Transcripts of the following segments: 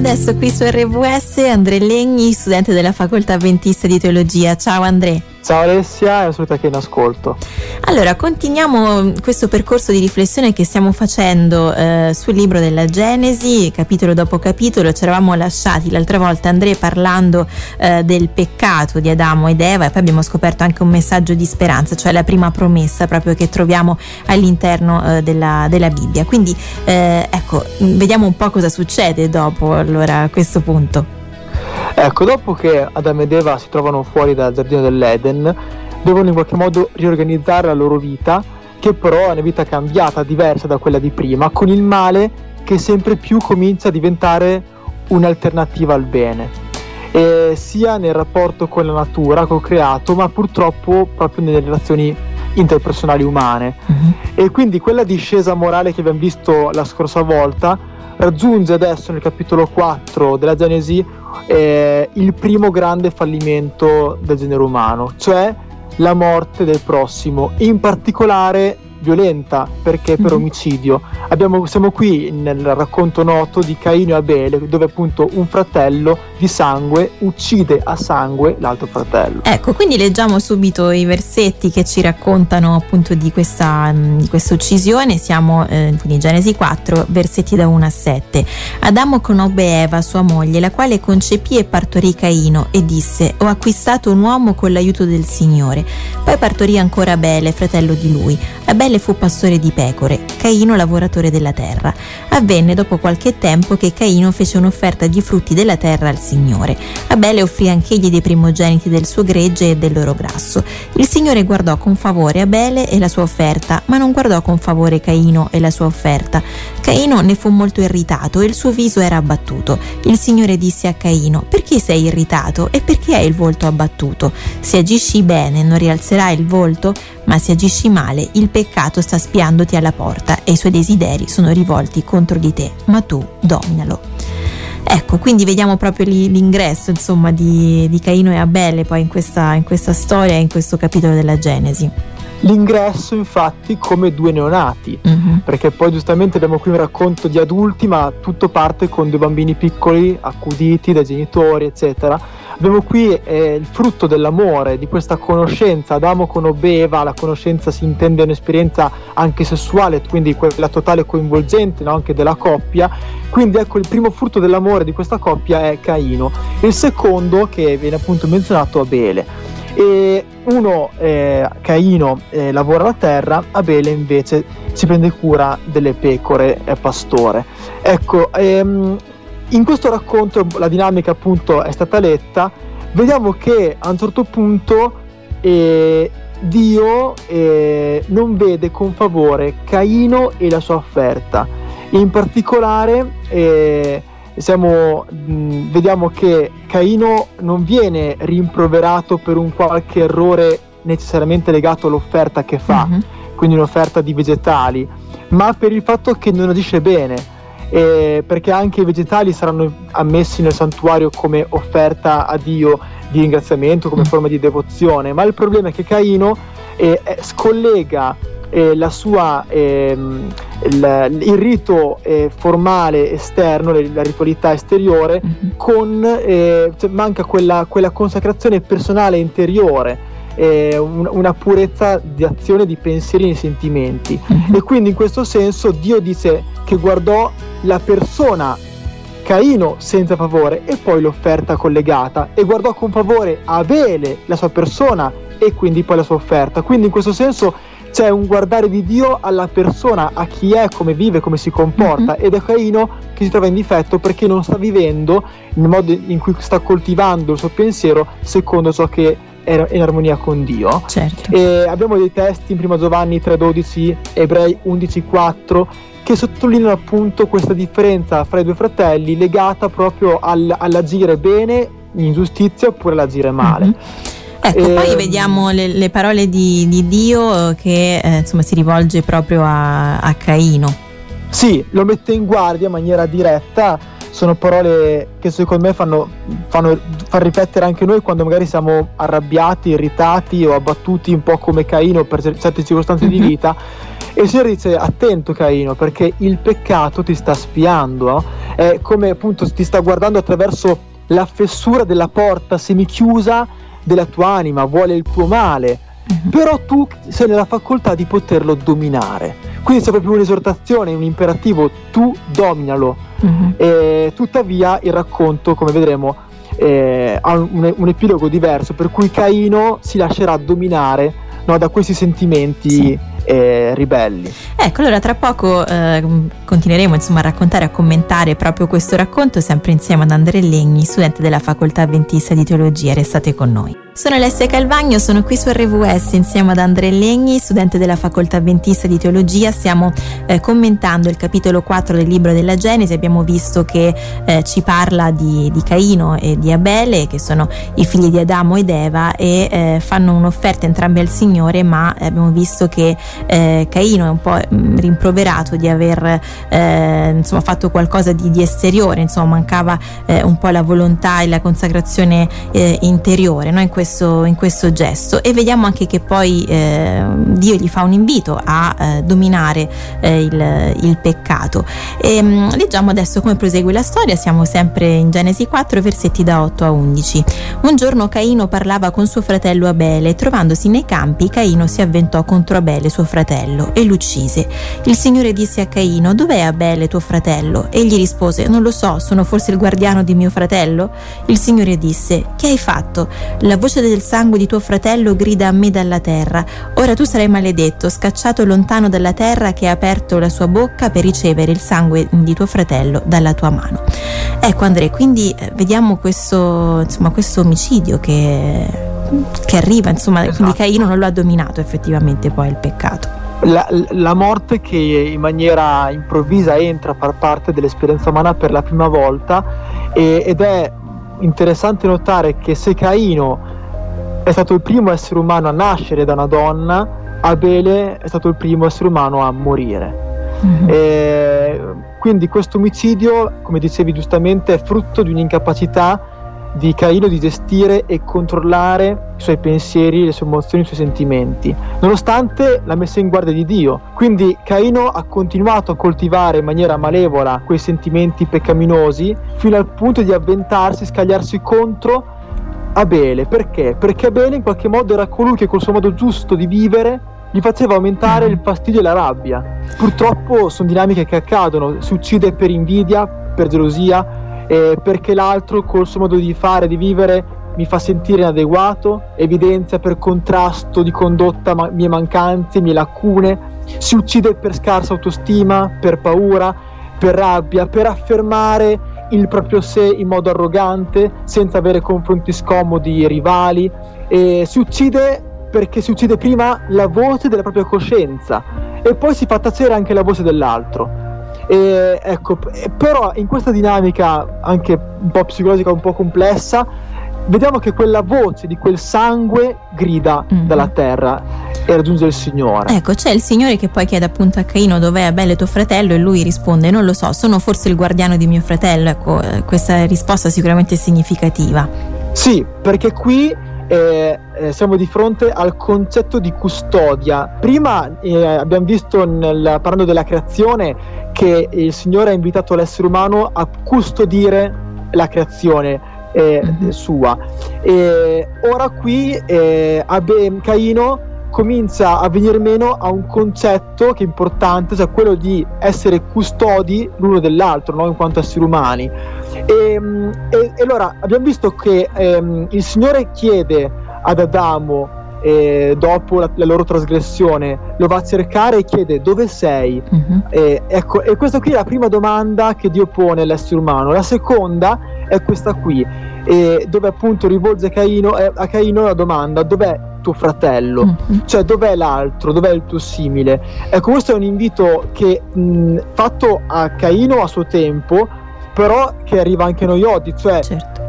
noi adesso qui su RWS Andrea Legni, studente della facoltà Adventista di Teologia. Ciao Andrea. Ciao Alessia e saluta che in ascolto. Allora, continuiamo questo percorso di riflessione che stiamo facendo eh, sul libro della Genesi, capitolo dopo capitolo. Ci eravamo lasciati l'altra volta Andrea parlando eh, del peccato di Adamo ed Eva e poi abbiamo scoperto anche un messaggio di speranza, cioè la prima promessa proprio che troviamo all'interno eh, della, della, Bibbia. Quindi eh, ecco, vediamo un po' cosa succede dopo allora a questo punto. Ecco, dopo che Adamo ed Eva si trovano fuori dal giardino dell'Eden, devono in qualche modo riorganizzare la loro vita, che però è una vita cambiata, diversa da quella di prima, con il male che sempre più comincia a diventare un'alternativa al bene. E sia nel rapporto con la natura, col creato, ma purtroppo proprio nelle relazioni interpersonali umane. Uh-huh. E quindi quella discesa morale che abbiamo visto la scorsa volta raggiunge adesso nel capitolo 4 della Genesi eh, il primo grande fallimento del genere umano, cioè la morte del prossimo, in particolare violenta perché per mm-hmm. omicidio. Abbiamo, siamo qui nel racconto noto di Caino e Abele, dove appunto un fratello di sangue uccide a sangue l'altro fratello. Ecco, quindi leggiamo subito i versetti che ci raccontano appunto di questa, mm, di questa uccisione. Siamo eh, in Genesi 4, versetti da 1 a 7. Adamo conobbe Eva, sua moglie, la quale concepì e partorì Caino e disse: Ho acquistato un uomo con l'aiuto del Signore. Poi partorì ancora Abele, fratello di lui. Abele Abele fu pastore di pecore, Caino lavoratore della terra. Avvenne dopo qualche tempo che Caino fece un'offerta di frutti della terra al Signore. Abele offrì anch'egli dei primogeniti del suo gregge e del loro grasso. Il Signore guardò con favore Abele e la sua offerta, ma non guardò con favore Caino e la sua offerta. Caino ne fu molto irritato e il suo viso era abbattuto. Il Signore disse a Caino: Perché sei irritato e perché hai il volto abbattuto? Se agisci bene non rialzerai il volto? Ma se agisci male il peccato sta spiandoti alla porta e i suoi desideri sono rivolti contro di te, ma tu dominalo. Ecco, quindi vediamo proprio l'ingresso insomma, di, di Caino e Abele poi in questa, in questa storia in questo capitolo della Genesi. L'ingresso infatti come due neonati, uh-huh. perché poi giustamente abbiamo qui un racconto di adulti, ma tutto parte con due bambini piccoli, accuditi dai genitori, eccetera. Abbiamo qui eh, il frutto dell'amore, di questa conoscenza. Adamo conobeva, la conoscenza si intende un'esperienza anche sessuale, quindi quella totale coinvolgente no? anche della coppia. Quindi ecco il primo frutto dell'amore di questa coppia è Caino. Il secondo, che viene appunto menzionato, Abele e uno, eh, Caino, eh, lavora la terra, Abele invece si prende cura delle pecore, è pastore. Ecco, ehm, in questo racconto la dinamica appunto è stata letta, vediamo che a un certo punto eh, Dio eh, non vede con favore Caino e la sua offerta. In particolare eh, siamo, mh, vediamo che Caino non viene rimproverato per un qualche errore necessariamente legato all'offerta che fa, mm-hmm. quindi un'offerta di vegetali, ma per il fatto che non agisce bene. Eh, perché anche i vegetali saranno ammessi nel santuario come offerta a Dio di ringraziamento, come mm. forma di devozione, ma il problema è che Caino eh, scollega eh, la sua, ehm, il, il, rito eh, formale esterno, la ritualità esteriore, mm-hmm. con, eh, cioè manca quella, quella, consacrazione personale interiore. Eh, un, una purezza di azione, di pensieri e sentimenti. Mm-hmm. E quindi in questo senso Dio dice che guardò la persona Caino senza favore e poi l'offerta collegata e guardò con favore Abele, la sua persona e quindi poi la sua offerta. Quindi in questo senso c'è un guardare di Dio alla persona, a chi è, come vive, come si comporta mm-hmm. ed è Caino che si trova in difetto perché non sta vivendo nel modo in cui sta coltivando il suo pensiero secondo ciò che è in armonia con Dio. Certo. E abbiamo dei testi in 1 Giovanni 3,12, Ebrei 11,4 che sottolineano appunto questa differenza fra i due fratelli legata proprio al, all'agire bene in giustizia oppure all'agire male. Mm-hmm. Ecco, eh, poi vediamo le, le parole di, di, Dio che eh, insomma, si rivolge proprio a, a Caino. Sì, lo mette in guardia in maniera diretta sono parole che secondo me fanno, fanno far riflettere anche noi quando magari siamo arrabbiati, irritati o abbattuti un po' come Caino per certe circostanze mm-hmm. di mhm. vita E il Signore dice attento Caino perché il peccato ti sta spiando, è come appunto ti sta guardando attraverso la fessura della porta semichiusa della tua anima, vuole il tuo male, uh-huh. però tu sei nella facoltà di poterlo dominare. Quindi c'è proprio un'esortazione, un imperativo, tu dominalo. Uh-huh. E, tuttavia il racconto, come vedremo, eh, ha un, un, epilogo diverso, per cui Caino si lascerà dominare no, da questi sentimenti. Sì eh, ribelli. Ecco, allora tra poco eh, continueremo insomma, a raccontare e a commentare proprio questo racconto sempre insieme ad Andrea Legni, studente della Facoltà Adventista di Teologia. Restate con noi. Sono Alessia Calvagno, sono qui su RVS insieme ad Andrea Legni, studente della Facoltà Adventista di Teologia. Stiamo eh, commentando il capitolo 4 del libro della Genesi. Abbiamo visto che eh, ci parla di, di, Caino e di Abele, che sono i figli di Adamo ed Eva, e eh, fanno un'offerta entrambi al Signore, ma abbiamo visto che eh, Caino è un po' mm, rimproverato di aver eh, insomma, fatto qualcosa di, di, esteriore, insomma mancava eh, un po' la volontà e la consacrazione interiore no? in questo questo, in questo gesto e vediamo anche che poi eh, Dio gli fa un invito a eh, dominare eh, il, il, peccato. E, mh, mm, leggiamo adesso come prosegue la storia, siamo sempre in Genesi 4, versetti da 8 a 11. Un giorno Caino parlava con suo fratello Abele e trovandosi nei campi Caino si avventò contro Abele suo fratello e l'uccise. Il Signore disse a Caino, dov'è Abele tuo fratello? Egli rispose, non lo so, sono forse il guardiano di mio fratello? Il Signore disse, che hai fatto? La voce voce del sangue di tuo fratello grida a me dalla terra. Ora tu sarai maledetto, scacciato lontano dalla terra che ha aperto la sua bocca per ricevere il sangue di tuo fratello dalla tua mano. Ecco Andrea, quindi eh, vediamo questo, insomma, questo omicidio che, che arriva, insomma, esatto. quindi Caino non lo ha dominato effettivamente poi il peccato. La, la, morte che in maniera improvvisa entra a far parte dell'esperienza umana per la prima volta e, ed è interessante notare che se Caino è stato il primo essere umano a nascere da una donna, Abele è stato il primo essere umano a morire. Mm-hmm. quindi questo omicidio, come dicevi giustamente, è frutto di un'incapacità di Caino di gestire e controllare i suoi pensieri, le sue emozioni, i suoi sentimenti, nonostante la messa in guardia di Dio. Quindi Caino ha continuato a coltivare in maniera malevola quei sentimenti peccaminosi fino al punto di avventarsi, scagliarsi contro Abele. Perché? Perché Abele in qualche modo era colui che col suo modo giusto di vivere gli faceva aumentare il fastidio e la rabbia. Purtroppo sono dinamiche che accadono, si uccide per invidia, per gelosia, eh, perché l'altro col suo modo di fare, di vivere, mi fa sentire inadeguato, evidenzia per contrasto di condotta ma- mie mancanze, mie lacune, si uccide per scarsa autostima, per paura, per rabbia, per affermare il proprio sé in modo arrogante, senza avere confronti scomodi, rivali, e si uccide perché si uccide prima la voce della propria coscienza e poi si fa tacere anche la voce dell'altro. E, ecco, però in questa dinamica anche un po' psicologica, un po' complessa, vediamo che quella voce di quel sangue grida mm-hmm. dalla terra e raggiunge il Signore. Ecco, c'è il Signore che poi chiede appunto a Caino dov'è Abele tuo fratello e lui risponde non lo so, sono forse il guardiano di mio fratello. Ecco, eh, questa risposta sicuramente è significativa. Sì, perché qui eh, eh, siamo di fronte al concetto di custodia. Prima eh, abbiamo visto nel, parlando della creazione che il Signore ha invitato l'essere umano a custodire la creazione eh, mm-hmm. sua. E ora qui eh, Abe, Caino comincia a venire meno a un concetto che è importante, cioè quello di essere custodi l'uno dell'altro, no? in quanto esseri umani. E, mm, e, e allora abbiamo visto che ehm, il Signore chiede ad Adamo eh, dopo la, la, loro trasgressione lo va a cercare e chiede dove sei uh-huh. eh, ecco, e questa qui è la prima domanda che Dio pone all'essere umano la seconda è questa qui eh, dove appunto rivolge Caino, eh, a Caino la domanda dov'è tuo fratello uh-huh. cioè dov'è l'altro dov'è il tuo simile ecco questo è un invito che mh, fatto a Caino a suo tempo però che arriva anche a noi oggi cioè certo.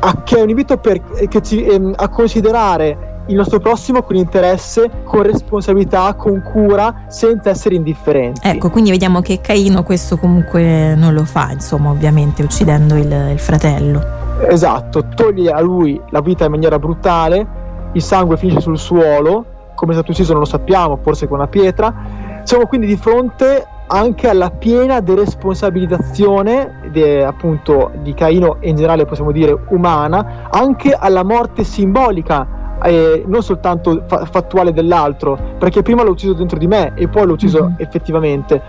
a, che è un invito per, che ci, ehm, a considerare il nostro prossimo con interesse, con responsabilità, con cura, senza essere indifferenti. Ecco, quindi vediamo che Caino questo comunque non lo fa, insomma, ovviamente uccidendo il, il fratello. Esatto, toglie a lui la vita in maniera brutale, il sangue finisce sul suolo, come è stato ucciso non lo sappiamo, forse con una pietra, Siamo quindi di fronte anche alla piena deresponsabilizzazione de, appunto di Caino e in generale possiamo dire umana, anche alla morte simbolica eh, non soltanto fa- fattuale dell'altro, perché prima l'ho ucciso dentro di me e poi l'ho ucciso mm-hmm. effettivamente,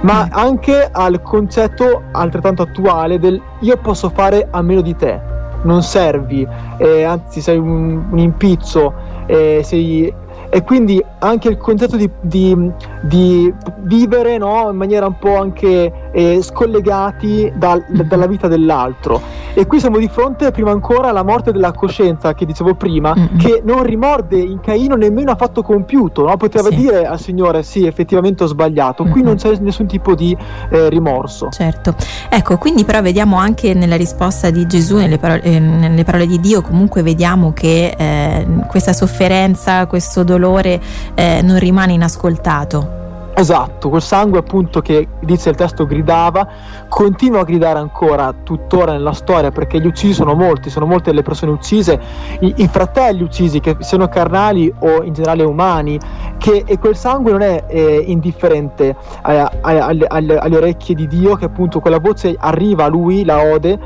ma mm. anche al concetto altrettanto attuale del io posso fare a meno di te, non servi, eh, anzi sei un, un impizzo, eh, sei e quindi anche il concetto di, di, di vivere no, in maniera un po' anche eh, scollegati dal, dalla vita dell'altro. E qui siamo di fronte prima ancora alla morte della coscienza che dicevo prima, mm-hmm. che non rimorde in Caino nemmeno affatto compiuto, no? poteva sì. dire al Signore sì, effettivamente ho sbagliato, qui mm-hmm. non c'è nessun tipo di eh, rimorso. Certo, ecco, quindi però vediamo anche nella risposta di Gesù, nelle parole, eh, nelle parole di Dio, comunque vediamo che eh, questa sofferenza, questo dolore eh, non rimane inascoltato. Esatto, quel sangue appunto che dice il testo gridava, continua a gridare ancora tuttora nella storia perché gli uccisi sono molti, sono molte le persone uccise, i, i fratelli uccisi che siano carnali o in generale umani, che, e quel sangue non è eh, indifferente eh, alle, alle, alle, orecchie di Dio, che appunto quella voce arriva a lui, la ode,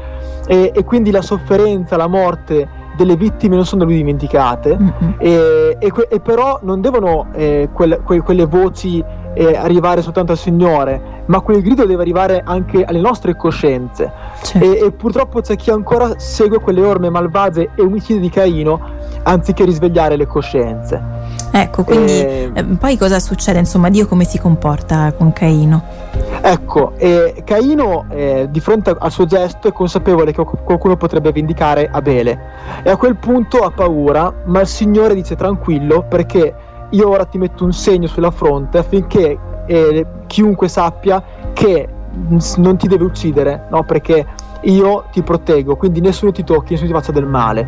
e, e quindi la sofferenza, la morte delle vittime non sono da lui dimenticate mm-hmm. e, e, e, però non devono eh, quelle, que, quelle voci eh, arrivare soltanto al Signore, ma quel grido deve arrivare anche alle nostre coscienze. E, e, purtroppo c'è chi ancora segue quelle orme malvagie e omicidi di Caino anziché risvegliare le coscienze. Ecco, quindi e... eh, poi cosa succede? Insomma, Dio come si comporta con Caino? Ecco, eh, Caino eh, di fronte al suo gesto è consapevole che qualcuno potrebbe vendicare Abele e a quel punto ha paura, ma il Signore dice tranquillo perché io ora ti metto un segno sulla fronte affinché eh, chiunque sappia che non ti deve uccidere, no? perché io ti proteggo, quindi nessuno ti tocchi, nessuno ti faccia del male.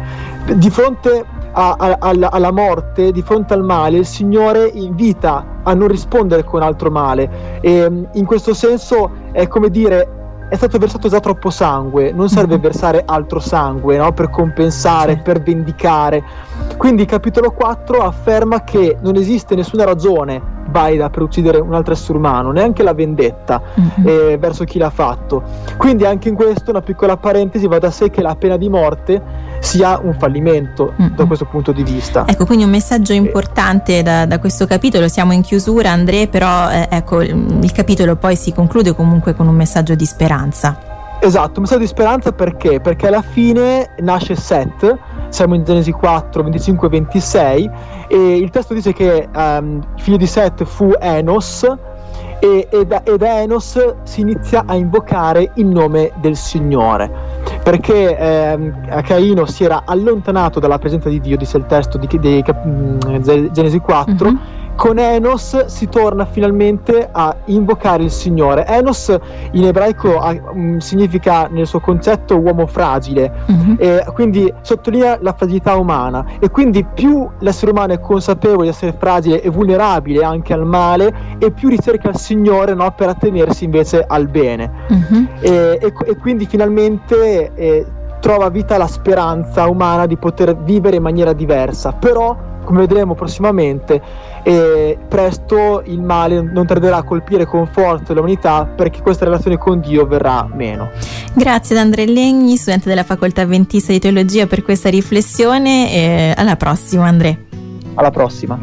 Di fronte a, a, alla, alla, morte, di fronte al male, il Signore invita a non rispondere con altro male. E in questo senso è come dire è stato versato già troppo sangue, non serve mhm. versare altro sangue no? per compensare, per vendicare. Quindi il capitolo 4 afferma che non esiste nessuna ragione valida per uccidere un altro essere umano, neanche la vendetta mm-hmm. eh, verso chi l'ha fatto. Quindi anche in questo, una piccola parentesi, va da sé che la pena di morte sia un fallimento mm-hmm. da questo punto di vista. Ecco, quindi un messaggio eh. importante da, da questo capitolo, siamo in chiusura Andrea, però eh, ecco, il capitolo poi si conclude comunque con un messaggio di speranza. Esatto, un messaggio di speranza perché? Perché alla fine nasce Seth, siamo in Genesi 4, 25 26, e il testo dice che um, il figlio di Seth fu Enos, e, e, da, e, Enos si inizia a invocare il nome del Signore perché ehm, Caino si era allontanato dalla presenza di Dio, dice il testo di, di, di mm, Genesi 4, mm-hmm con Enos si torna finalmente a invocare il Signore. Enos in ebraico ha, um, significa nel suo concetto uomo fragile, mm-hmm. e quindi sottolinea la fragilità umana e quindi più l'essere umano è consapevole di essere fragile e vulnerabile anche al male e più ricerca il Signore no, per attenersi invece al bene. Mm-hmm. E, e, e, quindi finalmente eh, trova vita la speranza umana di poter vivere in maniera diversa, però come vedremo prossimamente, eh, presto il male non tarderà a colpire con forza l'umanità perché questa relazione con Dio verrà meno. Grazie ad Andrea Legni, studente della Facoltà Adventista di Teologia, per questa riflessione alla prossima Andrea. Alla prossima.